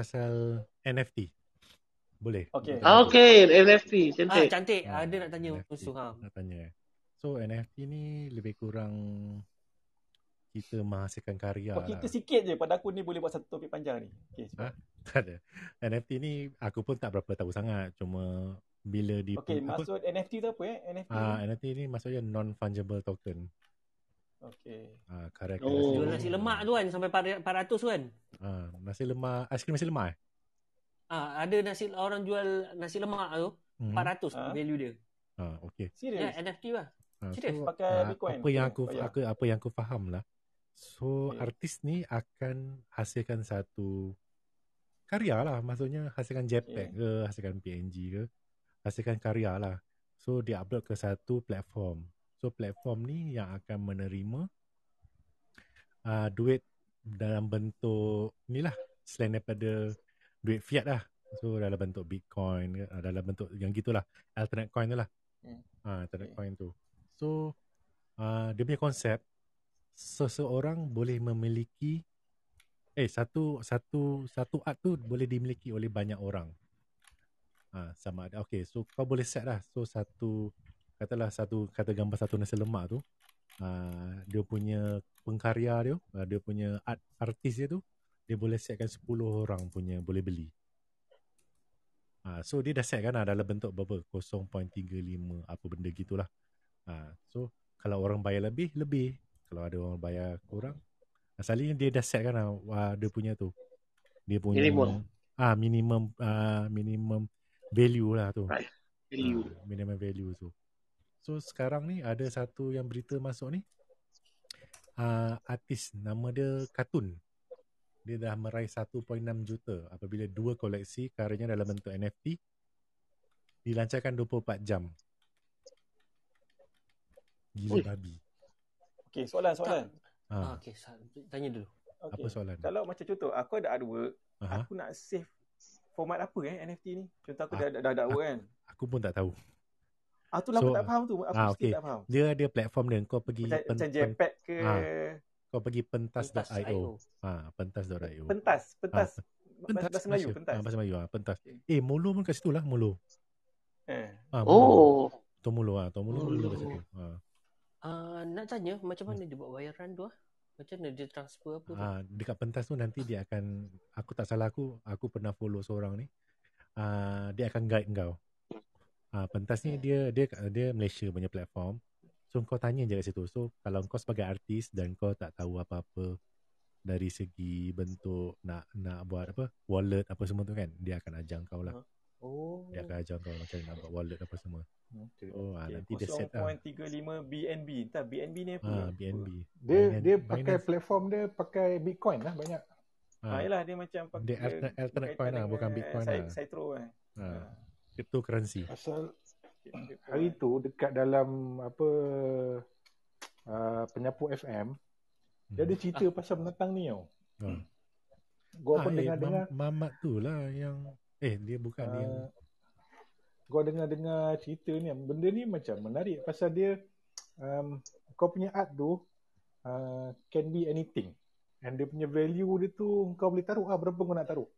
pasal NFT. Boleh? Okey. Ah, okay, NFT, Ah, cantik. cantik. Ah, Ada nak tanya NFT. musuh ha. Nak tanya. So NFT ni lebih kurang kita menghasilkan karya Kau lah. kita sikit je pada aku ni boleh buat satu topik panjang ni. Okey, Ha? Tak ada. NFT ni aku pun tak berapa tahu sangat. Cuma bila di Okey, apa, maksud NFT tu apa eh? NFT. ah, NFT ni maksudnya non fungible token. Okey. Ah, karya Oh. Jual nasi lemak tu kan sampai 400 kan. Ah, nasi lemak, aiskrim nasi lemak eh? Ah, ada nasi orang jual nasi lemak tu Hmm. 400 Ah. value dia. Ah, okey. Ya, Serius? NFT lah. Ah, Serius? so, Pakai ah, Bitcoin? Apa yang aku aku apa yang aku faham lah. So Okey. artis ni akan hasilkan satu karya lah. Maksudnya hasilkan JPEG ke, hasilkan PNG ke, hasilkan karya lah. So dia upload ke satu platform. So platform ni yang akan menerima uh, duit dalam bentuk ni lah selain daripada duit fiat lah. So dalam bentuk Bitcoin uh, dalam bentuk yang gitulah alternate coin tu lah. Hmm. Ah, alternate coin tu. So uh, dia punya konsep seseorang boleh memiliki eh satu satu satu art tu boleh dimiliki oleh banyak orang. Ah sama ada. Okay, so kau boleh set lah. So satu katalah satu kata gambar satu nasi lemak tu uh, dia punya pengkarya dia, uh, dia punya art artis dia tu dia boleh setkan 10 orang punya boleh beli. Ah so dia dah set kan ah, dalam bentuk berapa? 0.35 apa benda gitulah. Ah so kalau orang bayar lebih lebih kalau ada orang bayar kurang asalnya dia dah set kan ah, wah, dia punya tu dia punya Minimum. ah minimum ah minimum value lah tu Right. Value. Ah, minimum value tu so sekarang ni ada satu yang berita masuk ni ah artis nama dia Katun dia dah meraih 1.6 juta apabila dua koleksi karyanya dalam bentuk NFT dilancarkan 24 jam gila Ui. babi Okey, soalan soalan. Ah, ah, okey, sa- tanya dulu. Okey. apa soalan Kalau macam contoh, aku ada artwork, Aha. aku nak save format apa eh NFT ni? Contoh aku Ah, dah dah dah ada artwork kan. aku pun tak tahu Ah tu lah aku So, tak faham tu. Aku ah, still okey. tak faham. dia ada platform dia kau pergi Macam, pen, macam pen, ke Ah. kau pergi Pentas.io. pentas.io ha pentas.io pentas, pentas. pentas bahasa Melayu, Malaysia. pentas. ah, bahasa Melayu ah pentas Okey. eh mulu pun kat situ lah mulu Eh. ah mulu Oh, tu mulu ah tu mulu Mulu. mulu kat situ ah Ah, nak tanya macam mana dia buat bayaran tu ah? Macam mana dia transfer apa tu? Ah, dekat pentas tu nanti dia akan aku tak salah aku aku pernah follow seorang ni. Ah, dia akan guide kau. Ah, pentas ni dia dia dia Malaysia punya platform. So kau tanya je kat situ. So kalau kau sebagai artis dan kau tak tahu apa-apa dari segi bentuk nak nak buat apa wallet apa semua tu kan dia akan ajar kau lah. Oh. Dia akan ajar kau macam mana nak buat wallet apa semua. Okay. Oh ah, Okay, nanti dia set lah. 0.35 BNB. Entah BNB ni apa? Ah, BNB. Dia Binance- dia pakai Binance. platform dia pakai Bitcoin lah banyak. Ah, Ah, yalah dia macam pakai Dia alternate- alternate coin lah, bukan Bitcoin lah. Saya throw kan. ah, cryptocurrency. Pasal hari tu dekat dalam apa uh, penyapu FM dia ada cerita pasal penatang ni tau. Hmm. Gua pun Ah, eh, dengar-dengar Mam- Mamat tu lah yang eh dia bukan dia yang uh, gua dengar-dengar cerita ni benda ni macam menarik pasal dia um, kau punya art tu uh, can be anything and dia punya value dia tu kau boleh taruh lah berapa kau nak taruh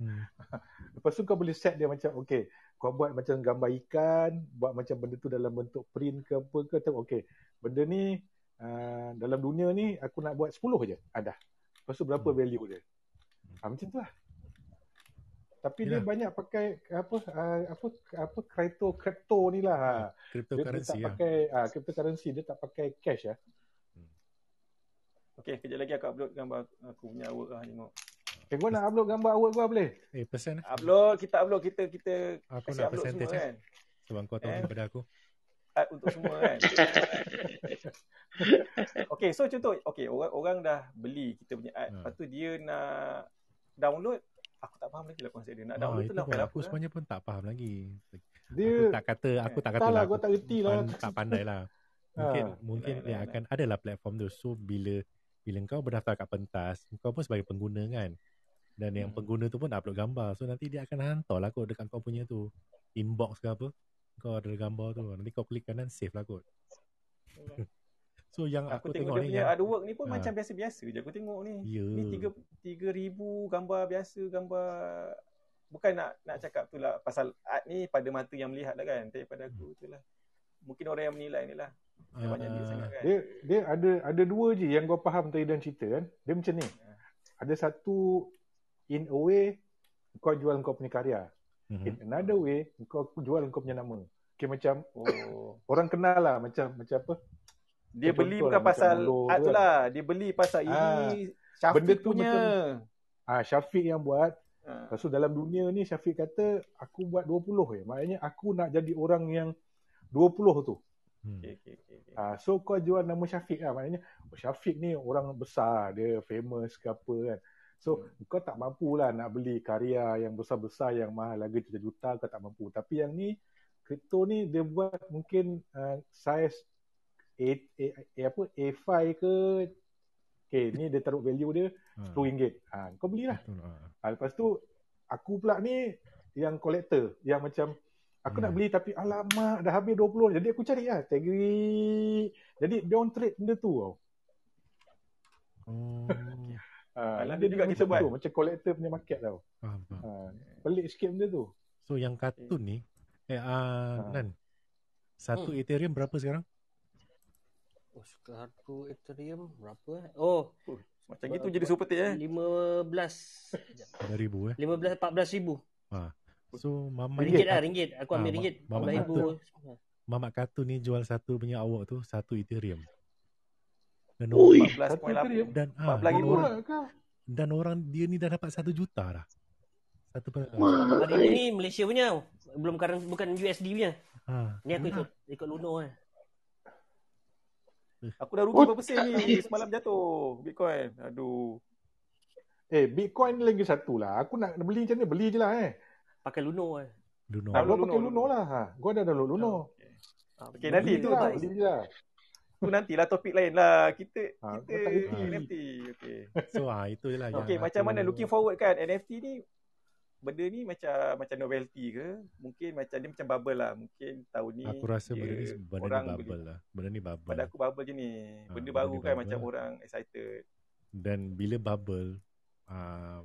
hmm. Lepas tu kau boleh set dia macam okay kau buat macam gambar ikan, buat macam benda tu dalam bentuk print ke apa ke tu okay. Benda ni uh, dalam dunia ni aku nak buat 10 je. Ada. Lepas tu berapa Hmm. value dia. Ha, macam tu lah. Tapi dia Yelah. banyak pakai apa uh, apa apa crypto crypto ni lah. Ha. Dia, dia cryptocurrency tak lah. pakai ah cryptocurrency dia tak pakai cash ya. Okay, kejap lagi aku upload gambar aku punya work lah tengok. Eh gua nak upload gambar awal gua boleh? Eh persen lah. Upload, kita upload, kita kita Aku kasi nak upload semua percentage lah. kan. Sebab kau tahu Eh. daripada aku. Art untuk semua kan. okay, so contoh, okay, orang orang dah beli kita punya art. Ha. Lepas tu dia nak download. Aku tak faham lagi lah konsep dia. Nak Ah, download itu tu nak file aku lah? sebenarnya pun tak faham lagi. Dia Aku tak kata aku tak kata tak lah lah. aku tak reti lah. pan- tak pandai lah. Mungkin Ah. mungkin dia akan adalah platform tu. So bila bila kau berdaftar kat pentas, kau pun sebagai pengguna kan. Dan yang Hmm. pengguna tu pun upload gambar. So nanti dia akan hantar lah kot dekat kau punya tu. Inbox ke apa. Kau ada gambar tu. Nanti kau klik kanan save lah kot. So yang Aku, aku, tengok, tengok, dia ni punya yang, artwork ni pun Ah. macam biasa-biasa je aku tengok ni. Ya. Ni tiga tiga ribu gambar biasa, gambar bukan nak nak cakap tu lah pasal art ni pada mata yang melihat lah kan. Tapi pada aku tu lah. Mungkin orang yang menilai ni lah. Dia banyak duit ah, sangat kan. Dia dia ada ada dua je yang gua faham tadi dalam cerita kan. Dia macam ni. Ada satu in a way kau jual kau punya karya. mhm. In another way kau jual kau punya nama. Okay, macam Oh. orang kenal lah macam macam apa? Dia Macam beli bukan lah, macam pasal art tu kan. lah. Dia beli pasal Ah, ini Syafiq benda tu punya. Ah Syafiq yang buat. Ah. Lepas tu dalam dunia ni Syafiq kata aku buat 20 je. Maknanya aku nak jadi orang yang 20 tu. Hmm. Okay, okay, okay. Ah, so kau jual nama Syafiq lah. Maknanya oh, Syafiq ni orang besar, dia famous ke apa kan. So kau tak mampu lah nak beli karya yang besar-besar yang mahal lagi juta-juta kau tak mampu. Tapi yang ni kripto ni dia buat mungkin uh, size A, A, A, apa A5 ke Okay, ni dia taruh value dia Ah, RM10. Ha, kau belilah. betul, ah. Ha, lepas tu aku pula ni yang collector yang macam aku Hmm. nak beli tapi alamak dah habis 20 jadi aku cari lah tagri jadi dia on trade benda tu tau Oh, ha, Alah, dia juga kita buat. tu, macam collector punya market tau faham, faham. ha, pelik sikit benda tu So yang kartun ni, eh, ah, Ha. Nan, satu Hmm. Ethereum berapa sekarang? Oh, kartu Ethereum berapa eh? Oh, Macam gitu jadi super tek eh. 15 Ada ribu eh. 15 14 ribu. So Mamat Ringgit lah, ringgit. Aku ambil ma- ringgit. Mamat 14 ribu. Mamat kartun ni jual satu punya awak tu satu Ethereum. Dan Ui. orang, 14.8. dan ah, 14 dan orang, kah? dan orang dia ni dah dapat satu juta dah. Satu per Hari ni Malaysia punya. Belum current, bukan USD punya. ha. Ni aku ikut ikut Luno eh. Aku dah rugi berapa sen ni semalam jatuh Bitcoin. Aduh. eh Bitcoin lagi satu lah aku nak beli macam ni beli je lah eh Pakai Luno eh. Luno. ha, Download gua pakai Luno, Luno lah ha. gua dah download Luno Ah, Okay, nanti Beli tu je lah, tu, beli je lah. Tu nantilah topik lain lah. Kita Ah, kita. NFT. Okay. So ah itu je lah yang Okay, macam aku- mana looking forward kan NFT ni benda ni macam macam novelty ke? Mungkin macam dia macam bubble lah. Mungkin tahun ni Aku rasa dia- benda ni benda orang ni beli. bubble lah. Benda ni bubble. Pada aku bubble je ni. Ah, Benda benda baru kan bubble. macam orang excited. Dan bila bubble ah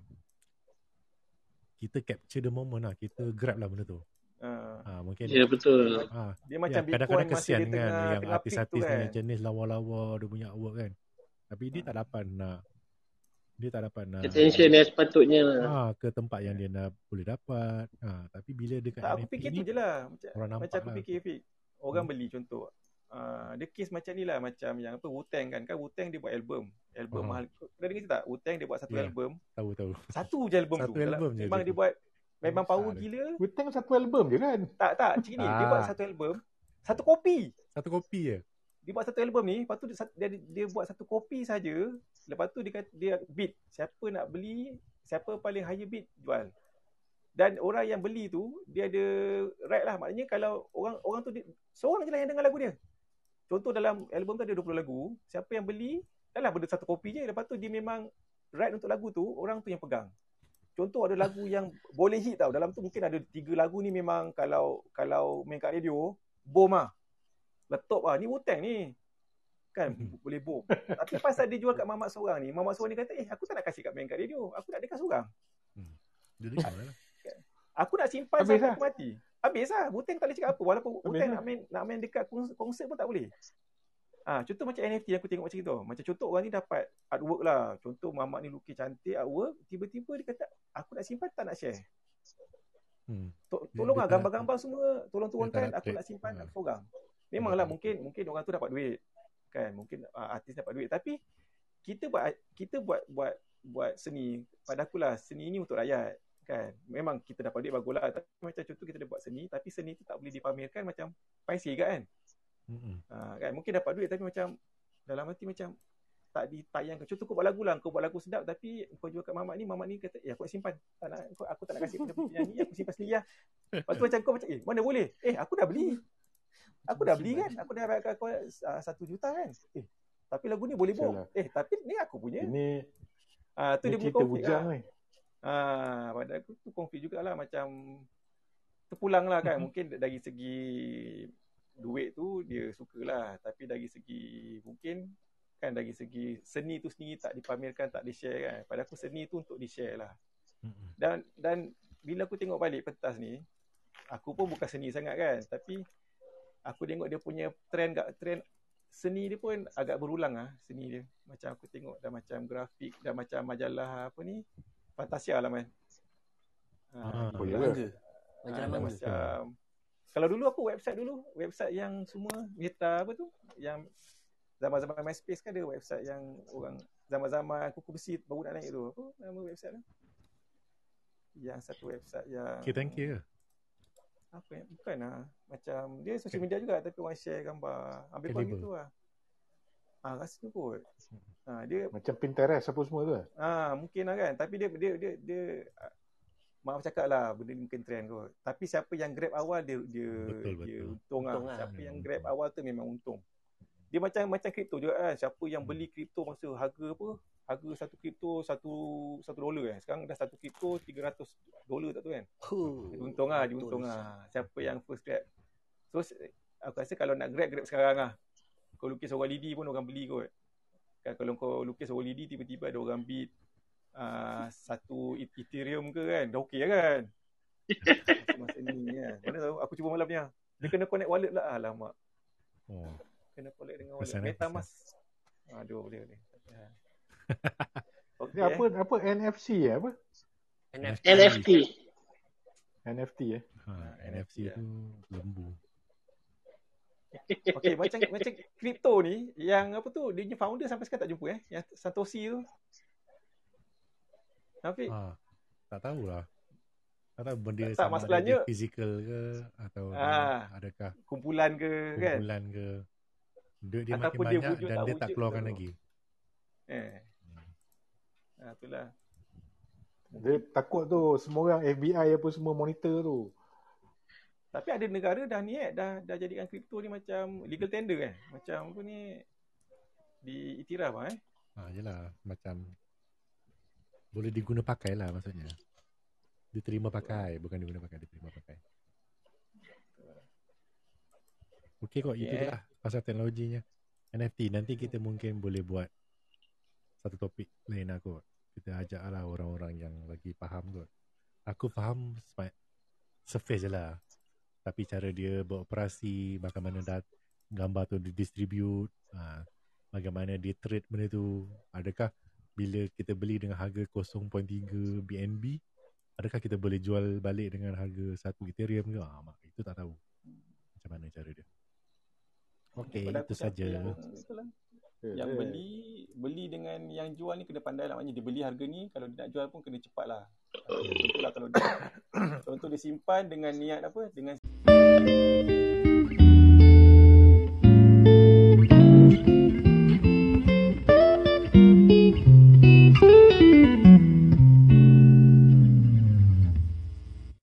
kita capture the moment lah. Kita grab lah benda tu. Ah, Ah mungkin Ya betul. ah dia macam ya, kadang-kadang masih kesian dia kan tengah yang tengah artis-artis kan. ni jenis lawa-lawa dia punya artwork kan. Tapi dia tak dapat nak dia tak dapat nak Attention yang sepatutnya lah. ah ke tempat yang dia nak boleh dapat. Ah tapi bila dekat Tak, aku fikir ni tu je lah. Macam, orang nampak macam aku lah. fikir Fik. Orang Hmm. beli contoh. Uh, dia case macam ni lah macam yang apa Wu-Tang kan kan Wu-Tang dia buat album album Faham. mahal dah dengar tak Wu-Tang dia buat satu Ya. album tahu tahu. satu je album Satu tu Dalam- album je memang dia dia buat memang Besar power dia. gila. Hutang satu album je kan? Tak tak. Macam ni dia Ah. buat satu album. Satu kopi. Satu kopi je. dia buat satu album ni lepas tu dia, dia, dia buat satu kopi saja. Lepas tu dia kata dia bid. Siapa nak beli siapa paling higher bid jual. Dan orang yang beli tu dia ada right lah. Maknanya kalau orang orang tu dia, seorang je lah yang dengar lagu dia. Contoh dalam album tu ada 20 lagu. Siapa yang beli dah lah benda satu kopi je. Lepas tu dia memang right untuk lagu tu orang tu yang pegang contoh ada lagu yang boleh hit tau. Dalam tu mungkin ada tiga lagu ni memang kalau kalau main kat radio bom ah. Letop ah ni Wu-Tang ni. Kan? Boleh bom. Tapi pasal dia jual kat mamak seorang ni mamak seorang ni kata eh aku tak nak kasih kat main kat radio. Aku nak dekat seorang. Dia dengar lah. aku nak simpan sampai lah. aku mati. Habis lah. Wu-Tang tak boleh cakap apa. Walaupun Habis Wu-Tang lah. nak main nak main dekat kons- konsert pun tak boleh Ah, contoh macam NFT aku tengok macam tu. Macam contoh orang ni dapat artwork lah. Contoh mamak ni lukis cantik artwork, tiba-tiba dia kata aku nak simpan tak nak share. Hmm. To- Dia- Tolong dia lah tak nak- gambar-gambar semua tolong turunkan nak aku nak simpan Ha. aku seorang. Memanglah Hmm. mungkin mungkin orang tu dapat duit. Kan mungkin uh, artis dapat duit tapi kita buat kita buat buat buat seni pada akulah seni ni untuk rakyat kan memang kita dapat duit baguslah tapi macam contoh kita dah buat seni tapi seni tu tak boleh dipamerkan macam paisi kan Mm-mm. ha, kan? Mungkin dapat duit tapi macam dalam hati macam tak ditayangkan contoh kau buat lagu lah. Kau buat lagu sedap tapi kau jual kat mamak ni mamak ni kata eh aku nak simpan. Tak nak, aku, aku tak nak kasih kepada penyanyi aku simpan sendiri lah. Lepas tu macam kau macam eh mana boleh? Eh aku dah beli. Aku dah beli kan? Aku dah bayar kau uh, satu juta kan? Eh tapi lagu ni boleh bom lah. eh tapi ni aku punya. Ini ah tu ini dia punya cerita konflik bujang lah. ni. Ah pada aku tu konflik jugalah macam terpulang lah kan? Mungkin dari segi duit tu dia sukalah tapi dari segi mungkin kan dari segi seni tu sendiri tak dipamerkan tak di-share kan pada aku seni tu untuk di-share lah Mm-mm. dan dan bila aku tengok balik pentas ni aku pun bukan seni sangat kan tapi aku tengok dia punya trend kat trend seni dia pun agak berulang ah seni dia macam aku tengok dah macam grafik dah macam majalah apa ni Fantasia lah man Oh, ya. Mangga. Ah, Majalah dah mangga. macam kalau dulu aku website dulu? Website yang semua meta apa tu? Yang zaman-zaman MySpace kan ada website yang orang zaman-zaman kuku besi baru nak naik tu. Apa nama website tu? Yang satu website yang Okay, thank you. Apa yang bukan lah. Macam dia social media juga tapi orang share gambar. Ambil pun Calibre. gitu lah. Ah rasa tu kot. Ah dia Macam Pinterest apa semua tu. ah mungkin lah kan. Tapi dia dia dia, dia maaf cakap lah benda ni mungkin trend kot tapi siapa yang grab awal dia dia Betul, dia betul. untung, lah Untung lah. siapa yang Untung. grab awal tu memang untung dia macam macam kripto juga kan siapa yang beli kripto masa harga apa harga satu kripto satu satu dolar kan sekarang dah satu kripto 300 dolar tak tu kan Huh. dia untung lah, dia Betul. untung lah. Siapa yang first grab. So, aku rasa kalau nak grab, grab sekarang lah. Kau lukis orang lidi pun orang beli kot. Kan kalau kau lukis orang lidi, tiba-tiba ada orang bid uh, satu Ethereum ke kan, dah okey lah kan. Masa ni kan. Mana tahu, aku cuba malam ni lah. Dia kena connect wallet lah. Alamak, Oh. kena connect dengan wallet. Pesan, eh, Metamask. Aduh, boleh, boleh. Ni apa apa NFC eh? Apa? NFT. NFT. NFT eh. Ha, NFC ya. tu lembu. Okey, macam macam kripto ni yang apa tu dia punya founder sampai sekarang tak jumpa eh yang Satoshi tu. Tapi Ha, tak tahulah. Tak tahu benda Tak, sama masalahnya- ada dia physical ke atau Ah, adakah kumpulan ke kan? kumpulan ke. Duit dia Ataupun makin dia banyak wujud dan tak dia tak keluarkan lagi. Eh. Ah itulah. Dia takut tu semua orang FBI apa semua monitor tu. Tapi ada negara dah ni eh dah dah jadikan kripto ni macam legal tender kan. Macam apa ni diiktiraf ah eh. Ha, yelah macam boleh diguna pakai lah maksudnya. Diterima pakai, bukan diguna pakai, diterima pakai. Okey kok, itu je lah pasal teknologinya. NFT, nanti kita mungkin boleh buat satu topik lain lah kot. Kita ajak lah orang-orang yang lagi faham kot. Aku faham surface je lah. Tapi cara dia beroperasi, bagaimana dat gambar tu didistribute, ha, bagaimana dia trade benda tu. Adakah bila kita beli dengan harga 0.3 BNB, adakah kita boleh jual balik dengan harga 1 Ethereum ke? Ah, mak, itu tak tahu. Macam mana cara dia. Okey, itu saja. Yang, eh. beli beli dengan yang jual ni kena pandai lah. Maknanya dia beli harga ni kalau dia nak jual pun kena cepat lah. Contohlah kalau dia contoh dia simpan dengan niat apa? Dengan